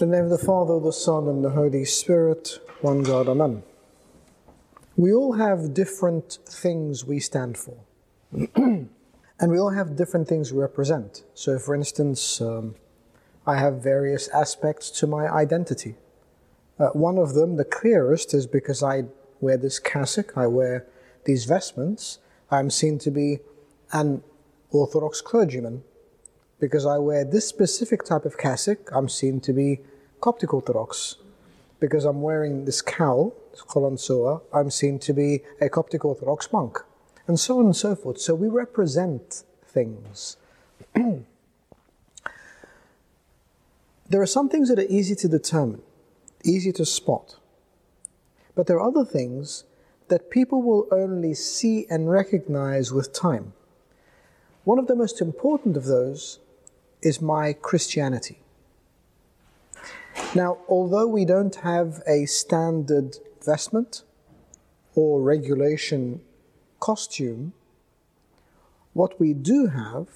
The name of the Father, the Son, and the Holy Spirit, one God, Amen. We all have different things we stand for. and we all have different things we represent. So, for instance, um, I have various aspects to my identity. Uh, one of them, the clearest, is because I wear this cassock, I wear these vestments, I'm seen to be an Orthodox clergyman. Because I wear this specific type of cassock, I'm seen to be Coptic Orthodox. Because I'm wearing this cowl, this colonsua, I'm seen to be a Coptic Orthodox monk. And so on and so forth. So we represent things. there are some things that are easy to determine, easy to spot. But there are other things that people will only see and recognize with time. One of the most important of those is my Christianity. Now, although we don't have a standard vestment or regulation costume, what we do have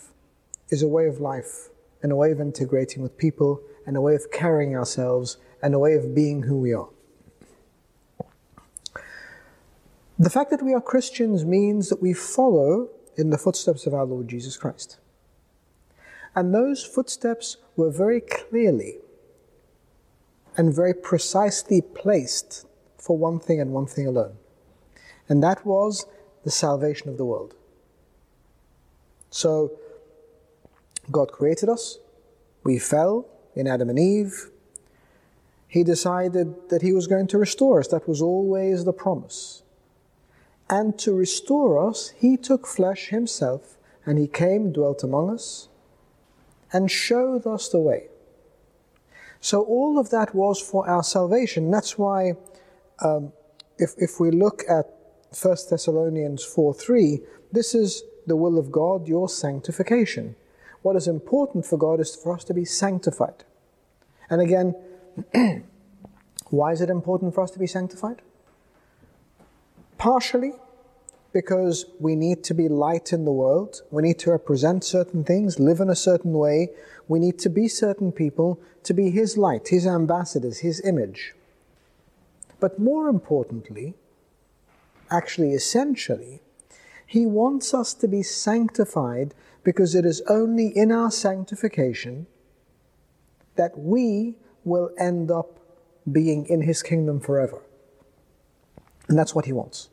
is a way of life and a way of integrating with people and a way of carrying ourselves and a way of being who we are. The fact that we are Christians means that we follow in the footsteps of our Lord Jesus Christ. And those footsteps were very clearly and very precisely placed for one thing and one thing alone. And that was the salvation of the world. So, God created us, we fell in Adam and Eve. He decided that He was going to restore us. That was always the promise. And to restore us, He took flesh Himself and He came, dwelt among us, and showed us the way. So all of that was for our salvation. That's why, um, if, if we look at 1 Thessalonians 4 3, this is the will of God, your sanctification. What is important for God is for us to be sanctified. And again, why is it important for us to be sanctified? Partially because we need to be light in the world. We need to represent certain things, live in a certain way. We need to be certain people to be His light, His ambassadors, His image. But more importantly, actually essentially, He wants us to be sanctified because it is only in our sanctification that we will end up being in His kingdom forever. And that's what He wants.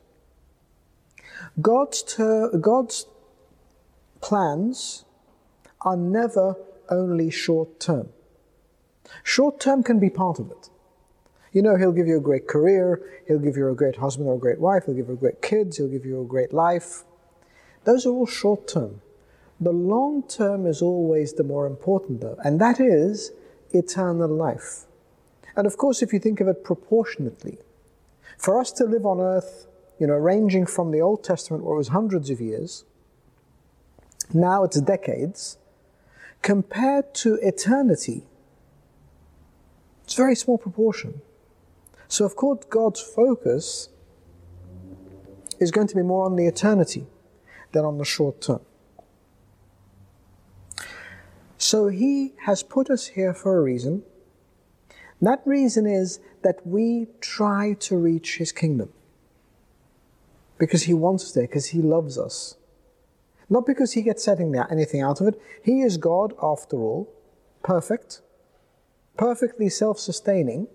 God's, ter- God's plans are never only short term. Short term can be part of it. You know, He'll give you a great career, He'll give you a great husband or a great wife, He'll give you great kids, He'll give you a great life. Those are all short term. The long term is always the more important, though, and that is eternal life. And of course, if you think of it proportionately, for us to live on earth you know, ranging from the Old Testament, where it was hundreds of years, now it's decades, compared to eternity, it's a very small proportion. So, of course, God's focus is going to be more on the eternity than on the short term. So, He has put us here for a reason. That reason is that we try to reach His kingdom because He wants us there, because He loves us. Not because He gets anything out of it. He is God after all, perfect, perfectly self sustaining,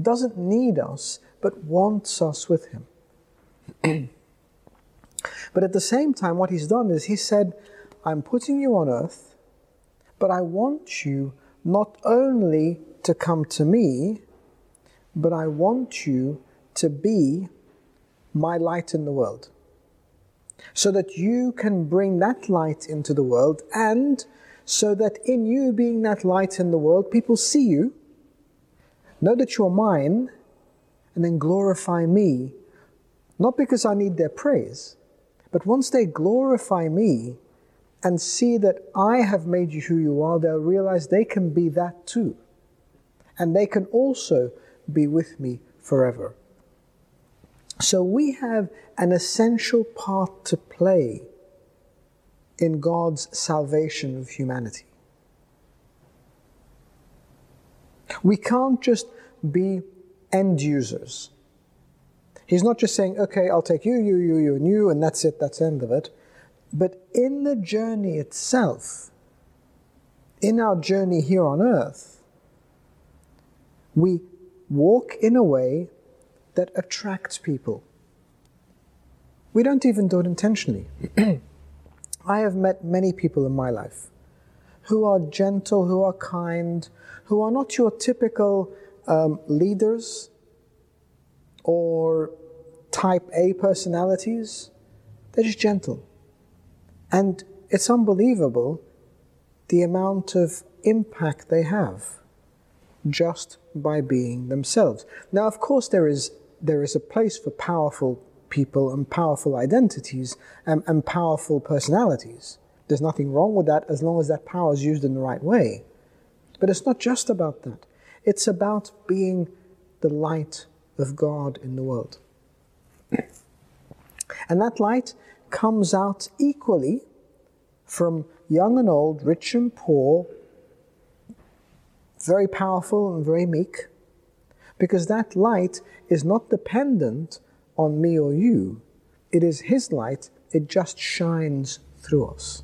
doesn't need us, but wants us with Him. but at the same time, what He's done is He said, I'm putting you on earth, but I want you not only to come to me, but I want you to be my light in the world. So that you can bring that light into the world, and so that in you being that light in the world, people see you, know that you're mine, and then glorify me. Not because I need their praise, but once they glorify me and see that I have made you who you are, they'll realize they can be that too. And they can also be with me forever. So we have an essential part to play in God's salvation of humanity. We can't just be end users. He's not just saying, okay, I'll take you, you, you, you, and you, and that's it, that's the end of it. But in the journey itself, in our journey here on earth, we walk in a way that attracts people. We don't even do it intentionally. I have met many people in my life who are gentle, who are kind, who are not your typical um, leaders or type A personalities. They're just gentle. And it's unbelievable the amount of impact they have just by being themselves. Now, of course, there is, there is a place for powerful people and powerful identities and, and powerful personalities. There's nothing wrong with that as long as that power is used in the right way. But it's not just about that, it's about being the light of God in the world. And that light comes out equally from young and old, rich and poor, very powerful and very meek, because that light is not dependent on me or you. It is His light, it just shines through us.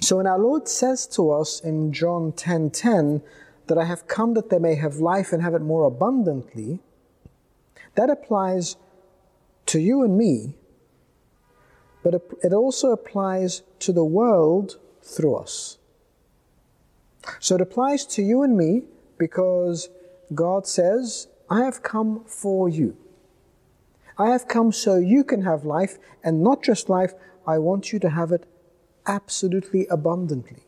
So when our Lord says to us in John 10:10 10, 10, that I have come that they may have life and have it more abundantly, that applies to you and me, but it also applies to the world through us. So it applies to you and me because God says, I have come for you. I have come so you can have life, and not just life, I want you to have it absolutely abundantly.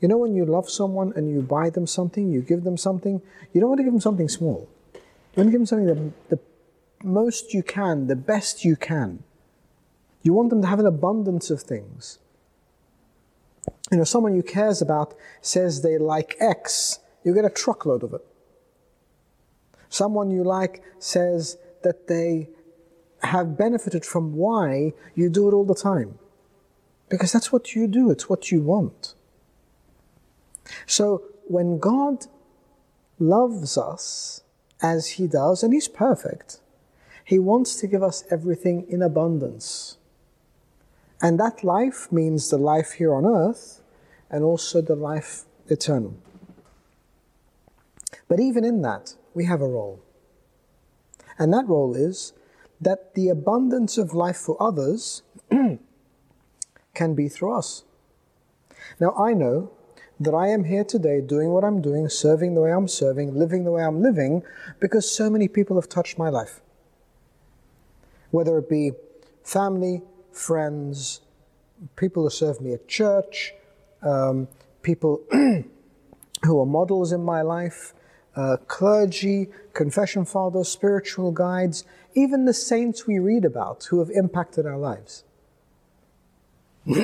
You know, when you love someone and you buy them something, you give them something, you don't want to give them something small. You want to give them something the, the most you can, the best you can. You want them to have an abundance of things. You know, someone you cares about says they like X, you get a truckload of it. Someone you like says that they have benefited from Y, you do it all the time. Because that's what you do, it's what you want. So when God loves us as He does, and He's perfect, He wants to give us everything in abundance. And that life means the life here on earth and also the life eternal. But even in that, we have a role. And that role is that the abundance of life for others can be through us. Now, I know that I am here today doing what I'm doing, serving the way I'm serving, living the way I'm living, because so many people have touched my life. Whether it be family, friends, people who serve me at church, um, people who are models in my life, uh, clergy, confession fathers, spiritual guides, even the saints we read about who have impacted our lives.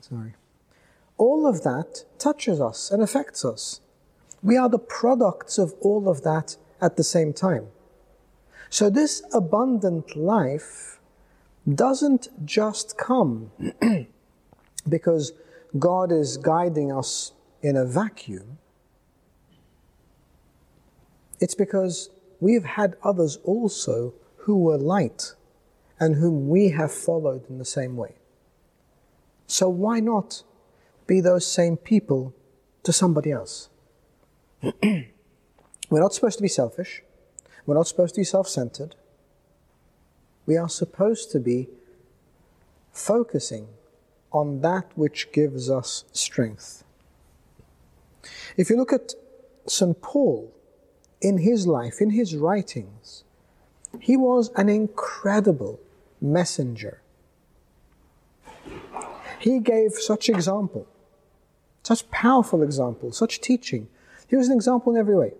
Sorry. All of that touches us and affects us. We are the products of all of that at the same time. So, this abundant life doesn't just come because God is guiding us in a vacuum. It's because we've had others also who were light and whom we have followed in the same way. So why not be those same people to somebody else? We're not supposed to be selfish. We're not supposed to be self centered. We are supposed to be focusing on that which gives us strength. If you look at St. Paul in his life, in his writings, he was an incredible messenger he gave such example, such powerful example, such teaching. He was an example in every way.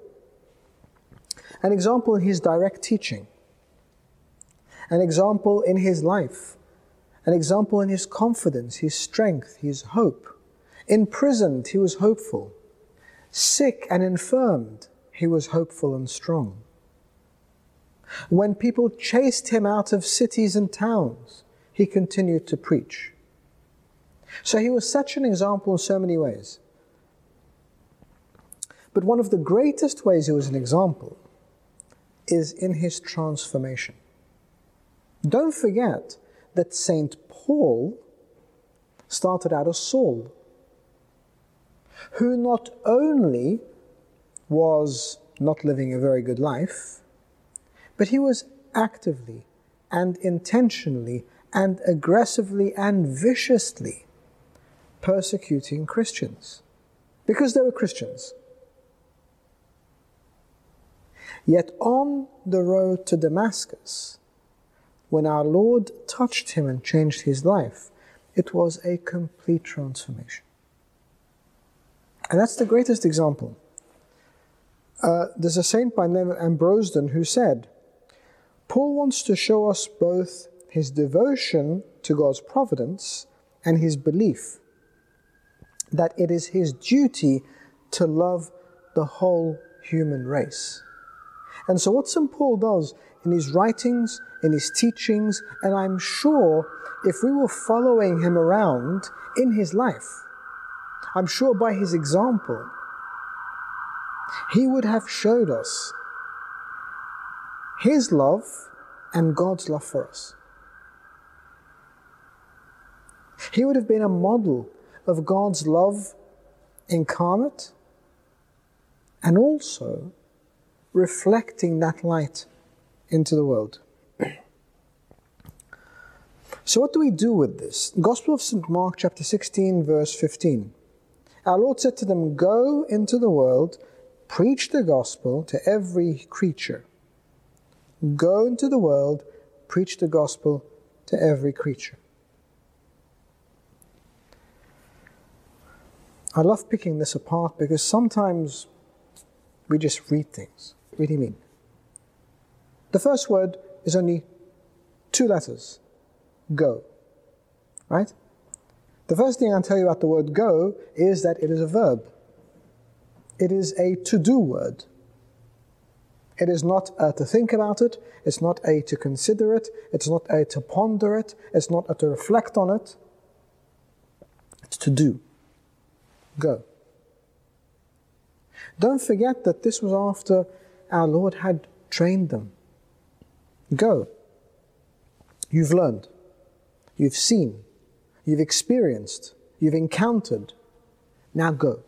An example in his direct teaching, an example in his life, an example in his confidence, his strength, his hope. Imprisoned, he was hopeful. Sick and infirmed, he was hopeful and strong. When people chased him out of cities and towns, he continued to preach. So he was such an example in so many ways. But one of the greatest ways he was an example is in his transformation. Don't forget that St. Paul started out as Saul, who not only was not living a very good life, but he was actively and intentionally and aggressively and viciously persecuting Christians because they were Christians. Yet on the road to Damascus, when our Lord touched him and changed his life, it was a complete transformation. And that's the greatest example. Uh, there's a saint by the name of Ambrosiaster who said, Paul wants to show us both his devotion to God's providence and his belief that it is his duty to love the whole human race. And so, what St. Paul does in his writings, in his teachings, and I'm sure if we were following him around in his life, I'm sure by his example, he would have showed us his love and God's love for us. He would have been a model of God's love incarnate and also reflecting that light into the world. So, what do we do with this? Gospel of St. Mark, chapter 16, verse 15. Our Lord said to them, Go into the world, preach the gospel to every creature. Go into the world, preach the gospel to every creature. I love picking this apart because sometimes we just read things. You mean? The first word is only two letters go. Right? The first thing I'll tell you about the word go is that it is a verb. It is a to do word. It is not a to think about it, it's not a to consider it, it's not a to ponder it, it's not a to reflect on it. It's to do. Go. Don't forget that this was after our Lord had trained them. Go. You've learned. You've seen. You've experienced. You've encountered. Now go.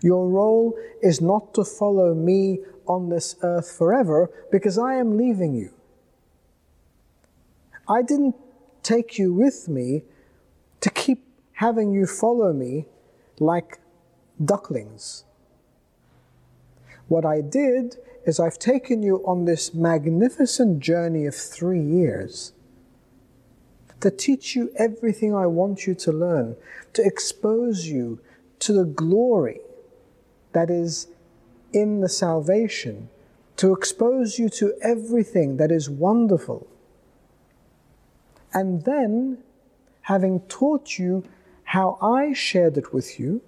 Your role is not to follow me on this earth forever because I am leaving you. I didn't take you with me to keep having you follow me like ducklings. What I did is I've taken you on this magnificent journey of three years to teach you everything I want you to learn, to expose you to the glory that is in the salvation, to expose you to everything that is wonderful. And then, having taught you how I shared it with you,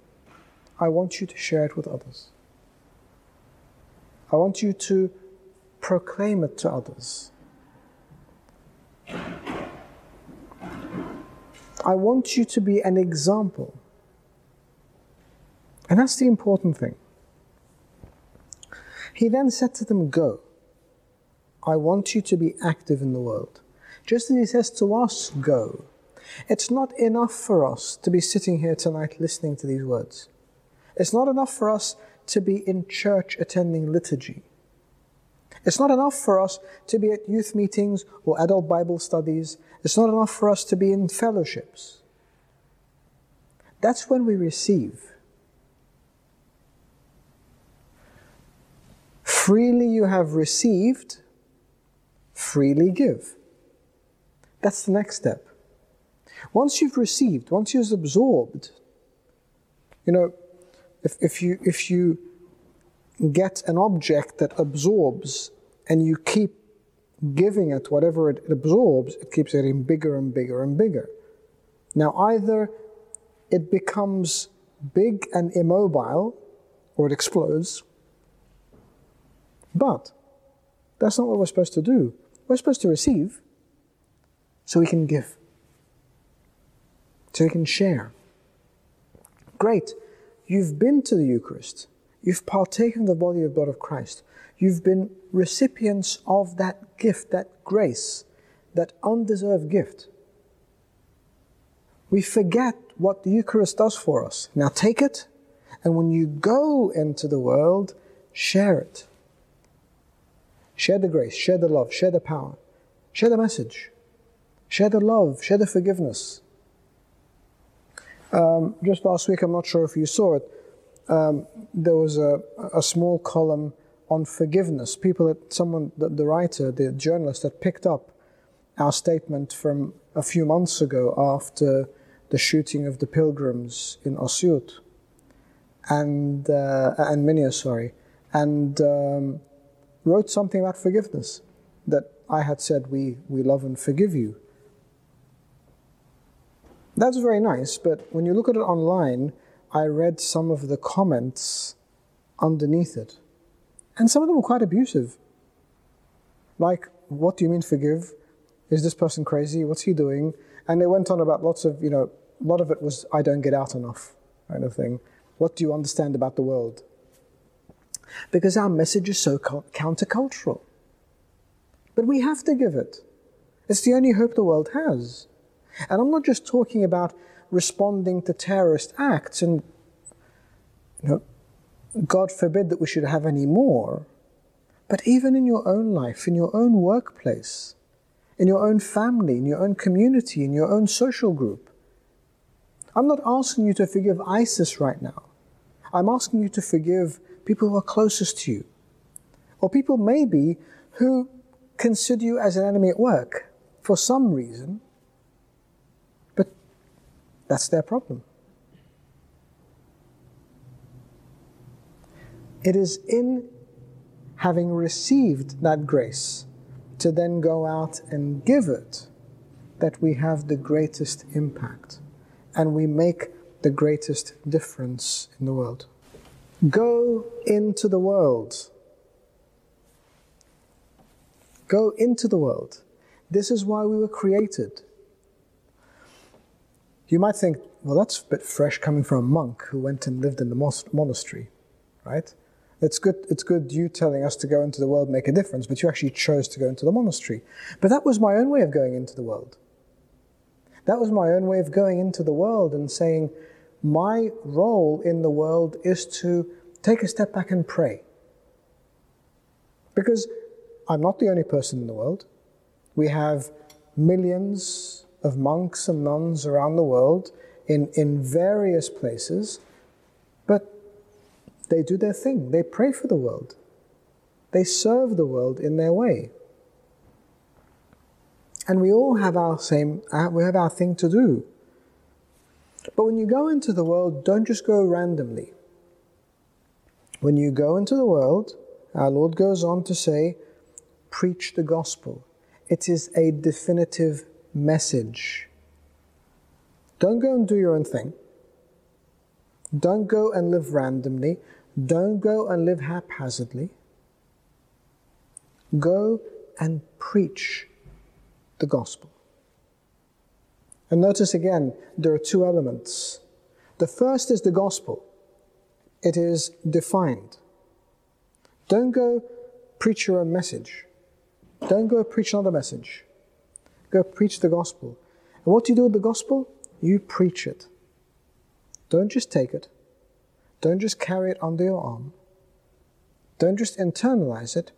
I want you to share it with others. I want you to proclaim it to others. I want you to be an example. And that's the important thing. He then said to them, Go. I want you to be active in the world. Just as he says to us, Go. It's not enough for us to be sitting here tonight listening to these words. It's not enough for us to be in church attending liturgy. It's not enough for us to be at youth meetings or adult Bible studies. It's not enough for us to be in fellowships. That's when we receive. Freely you have received, freely give. That's the next step. Once you've received, once you've absorbed, you know, if, if you if you get an object that absorbs and you keep giving it whatever it absorbs, it keeps getting bigger and bigger and bigger. Now, either it becomes big and immobile, or it explodes. But that's not what we're supposed to do. We're supposed to receive so we can give. so we can share. Great. You've been to the Eucharist. You've partaken of the body and blood of Christ. You've been recipients of that gift, that grace, that undeserved gift. We forget what the Eucharist does for us. Now take it, and when you go into the world, share it. Share the grace, share the love, share the power, share the message, share the love, share the forgiveness. Um, just last week, I'm not sure if you saw it, um, there was a, a small column on forgiveness. People, that someone, the, the writer, the journalist, that picked up our statement from a few months ago after the shooting of the pilgrims in Asyut and uh, and Minya, sorry, and um, wrote something about forgiveness that I had said we we love and forgive you. That's very nice, but when you look at it online, I read some of the comments underneath it, and some of them were quite abusive. Like, what do you mean forgive? Is this person crazy? What's he doing? And they went on about lots of, you know, a lot of it was, I don't get out enough, kind of thing. What do you understand about the world? Because our message is so countercultural. But we have to give it. It's the only hope the world has. And I'm not just talking about responding to terrorist acts and, you know, God forbid that we should have any more, but even in your own life, in your own workplace, in your own family, in your own community, in your own social group. I'm not asking you to forgive ISIS right now. I'm asking you to forgive people who are closest to you, or people maybe who consider you as an enemy at work for some reason, that's their problem. It is in having received that grace to then go out and give it that we have the greatest impact and we make the greatest difference in the world. Go into the world. Go into the world. This is why we were created. You might think, well, that's a bit fresh coming from a monk who went and lived in the monastery, right? It's good, it's good you telling us to go into the world, make a difference, but you actually chose to go into the monastery. But that was my own way of going into the world. That was my own way of going into the world and saying, my role in the world is to take a step back and pray. Because I'm not the only person in the world. We have millions of monks and nuns around the world in, in various places, but they do their thing. They pray for the world. They serve the world in their way. And we all have our same, uh, we have our thing to do. But when you go into the world, don't just go randomly. When you go into the world, our Lord goes on to say, preach the gospel. It is a definitive message. Don't go and do your own thing. Don't go and live randomly. Don't go and live haphazardly. Go and preach the gospel. And notice again, there are two elements. The first is the gospel, it is defined. Don't go preach your own message, don't go preach another message. Go preach the gospel. And what do you do with the gospel? You preach it. Don't just take it. Don't just carry it under your arm. Don't just internalize it.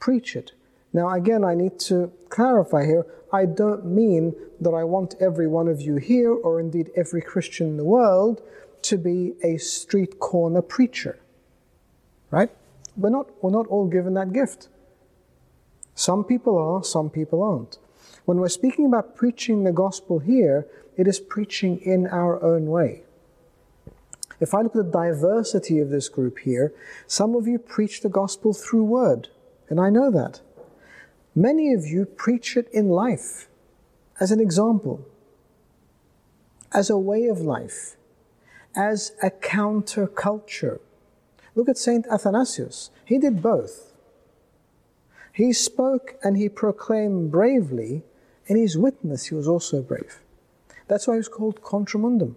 Preach it. Now, again, I need to clarify here I don't mean that I want every one of you here, or indeed every Christian in the world, to be a street corner preacher. Right? We're not, we're not all given that gift. Some people are, some people aren't. When we're speaking about preaching the gospel here, it is preaching in our own way. If I look at the diversity of this group here, some of you preach the gospel through word, and I know that. Many of you preach it in life as an example, as a way of life, as a counterculture. Look at St. Athanasius. He did both. He spoke and he proclaimed bravely. In his witness, he was also brave. That's why he was called contra mundum,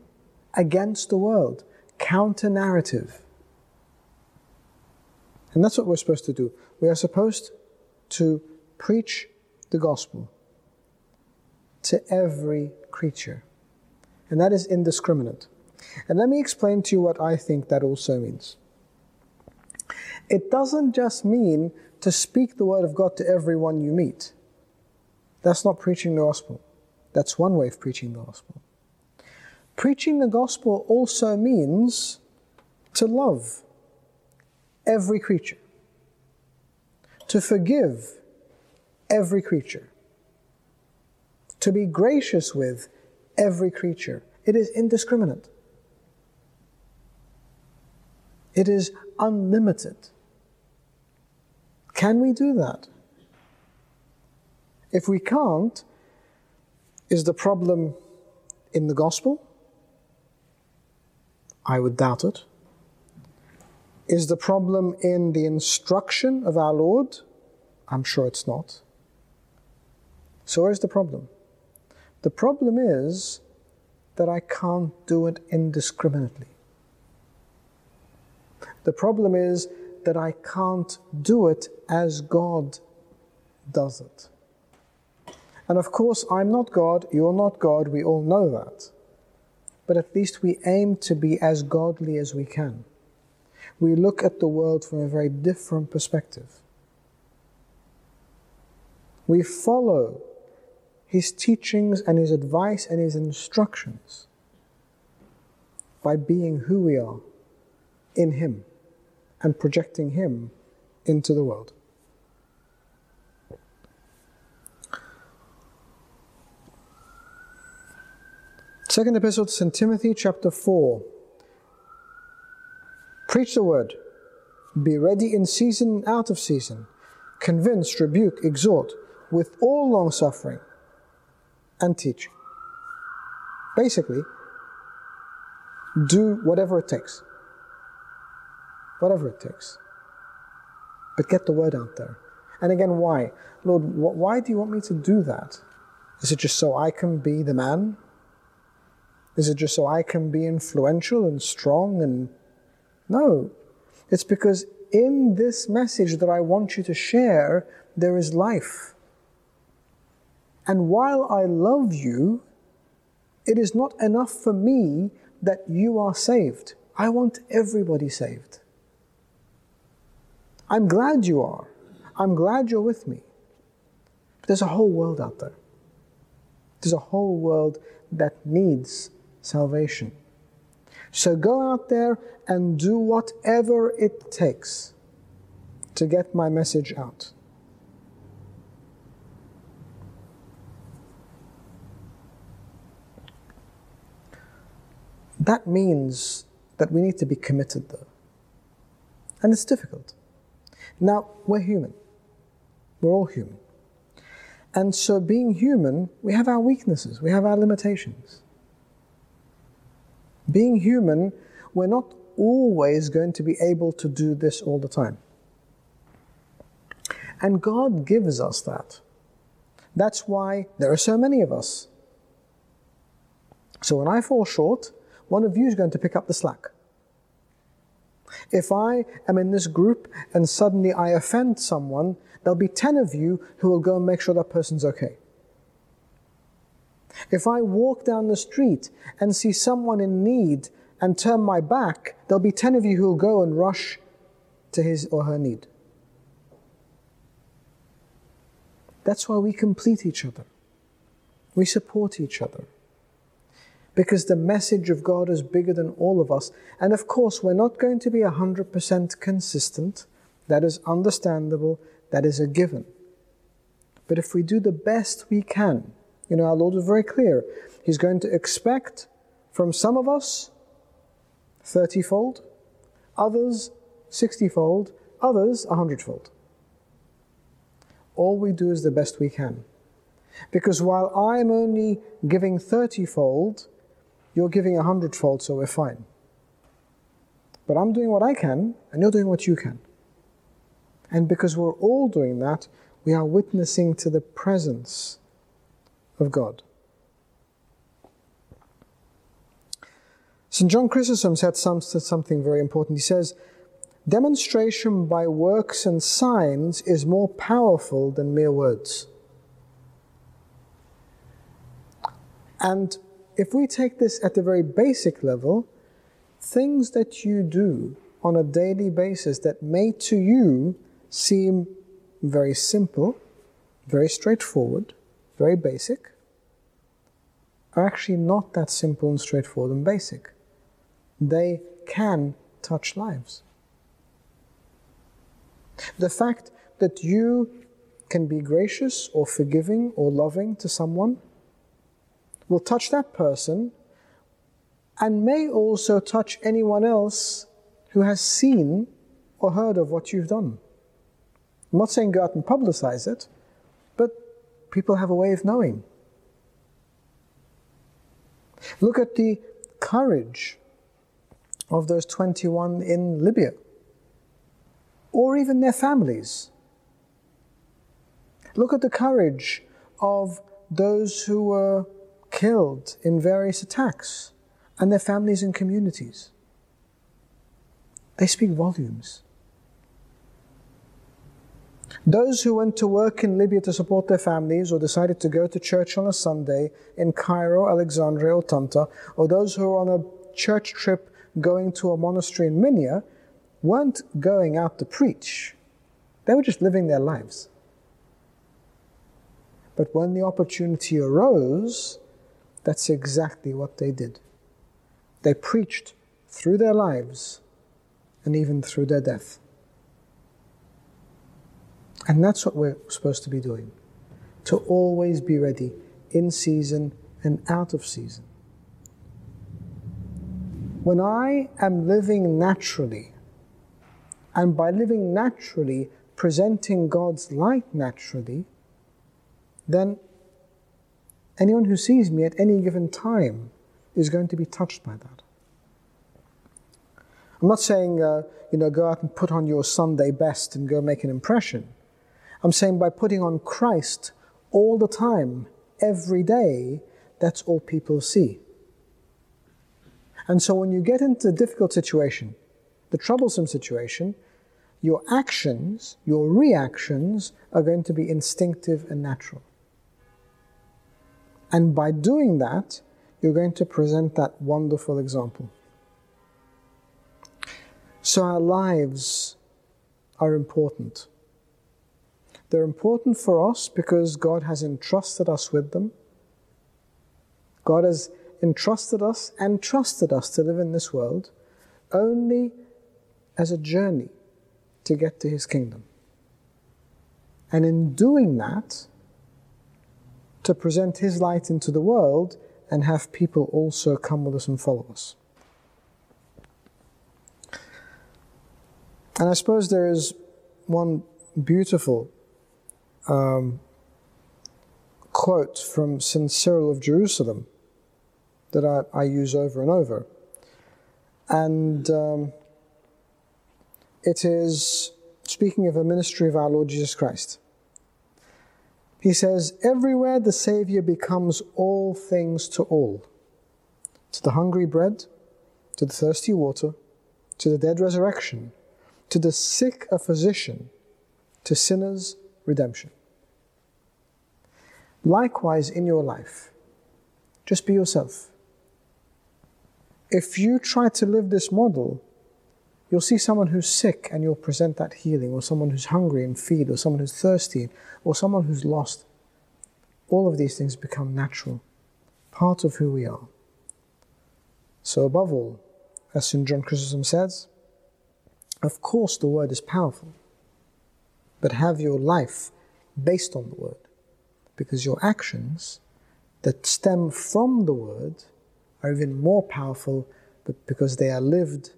against the world, counter narrative. And that's what we're supposed to do. We are supposed to preach the gospel to every creature. And that is indiscriminate. And let me explain to you what I think that also means. It doesn't just mean to speak the word of God to everyone you meet. That's not preaching the gospel. That's one way of preaching the gospel. Preaching the gospel also means to love every creature, to forgive every creature, to be gracious with every creature. It is indiscriminate, it is unlimited. Can we do that? If we can't, is the problem in the gospel? I would doubt it. Is the problem in the instruction of our Lord? I'm sure it's not. So, where's the problem? The problem is that I can't do it indiscriminately. The problem is that I can't do it as God does it. And of course, I'm not God, you're not God, we all know that. But at least we aim to be as godly as we can. We look at the world from a very different perspective. We follow his teachings and his advice and his instructions by being who we are in him and projecting him into the world. Second Epistle to St. Timothy, chapter 4. Preach the word. Be ready in season and out of season. Convince, rebuke, exhort with all long suffering and teaching. Basically, do whatever it takes. Whatever it takes. But get the word out there. And again, why? Lord, why do you want me to do that? Is it just so I can be the man? Is it just so I can be influential and strong and. No. It's because in this message that I want you to share, there is life. And while I love you, it is not enough for me that you are saved. I want everybody saved. I'm glad you are. I'm glad you're with me. But there's a whole world out there. There's a whole world that needs salvation. So go out there and do whatever it takes to get my message out. That means that we need to be committed, though. And it's difficult. Now, we're human. We're all human. And so, being human, we have our weaknesses, we have our limitations. Being human, we're not always going to be able to do this all the time. And God gives us that. That's why there are so many of us. So when I fall short, one of you is going to pick up the slack. If I am in this group and suddenly I offend someone, there'll be 10 of you who will go and make sure that person's okay. If I walk down the street and see someone in need and turn my back, there'll be 10 of you who will go and rush to his or her need. That's why we complete each other. We support each other. Because the message of God is bigger than all of us. And of course, we're not going to be 100% consistent. That is understandable. That is a given. But if we do the best we can, you know, our Lord was very clear. He's going to expect from some of us 30 fold, others 60 fold, others 100 fold. All we do is the best we can. Because while I'm only giving 30 fold, you're giving 100 fold, so we're fine. But I'm doing what I can, and you're doing what you can. And because we're all doing that, we are witnessing to the presence of God. St. John Chrysostom said something very important. He says, Demonstration by works and signs is more powerful than mere words. And if we take this at the very basic level, things that you do on a daily basis that may to you seem very simple, very straightforward, very basic, are actually not that simple and straightforward and basic. They can touch lives. The fact that you can be gracious or forgiving or loving to someone will touch that person and may also touch anyone else who has seen or heard of what you've done. I'm not saying go out and publicize it, people have a way of knowing. Look at the courage of those 21 in Libya, or even their families. Look at the courage of those who were killed in various attacks and their families and communities. They speak volumes. Those who went to work in Libya to support their families or decided to go to church on a Sunday in Cairo, Alexandria, or Tanta, or those who were on a church trip going to a monastery in Minya weren't going out to preach. They were just living their lives. But when the opportunity arose, that's exactly what they did. They preached through their lives and even through their death. And that's what we're supposed to be doing to always be ready in season and out of season. When I am living naturally, and by living naturally, presenting God's light naturally, then anyone who sees me at any given time is going to be touched by that. I'm not saying, uh, you know, go out and put on your Sunday best and go make an impression. I'm saying by putting on Christ all the time, every day, that's all people see. And so when you get into a difficult situation, the troublesome situation, your actions, your reactions are going to be instinctive and natural. And by doing that, you're going to present that wonderful example. So our lives are important. They're important for us because God has entrusted us with them. God has entrusted us and trusted us to live in this world only as a journey to get to his kingdom. And in doing that, to present his light into the world and have people also come with us and follow us. And I suppose there is one beautiful um, quote from St. Cyril of Jerusalem that I, I use over and over. And um, it is speaking of a ministry of our Lord Jesus Christ. He says, Everywhere the Savior becomes all things to all to the hungry bread, to the thirsty water, to the dead resurrection, to the sick a physician, to sinners redemption. Likewise, in your life, just be yourself if you try to live this model, you'll see someone who's sick and you'll present that healing, or someone who's hungry and feed, or someone who's thirsty, or someone who's lost. All of these things become natural, part of who we are. So, above all, as St. John Chrysostom says, of course the word is powerful, but have your life based on the word, because your actions that stem from the word are even more powerful but because they are lived,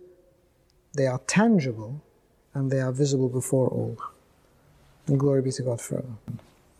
they are tangible, and they are visible before all. And glory be to God forever.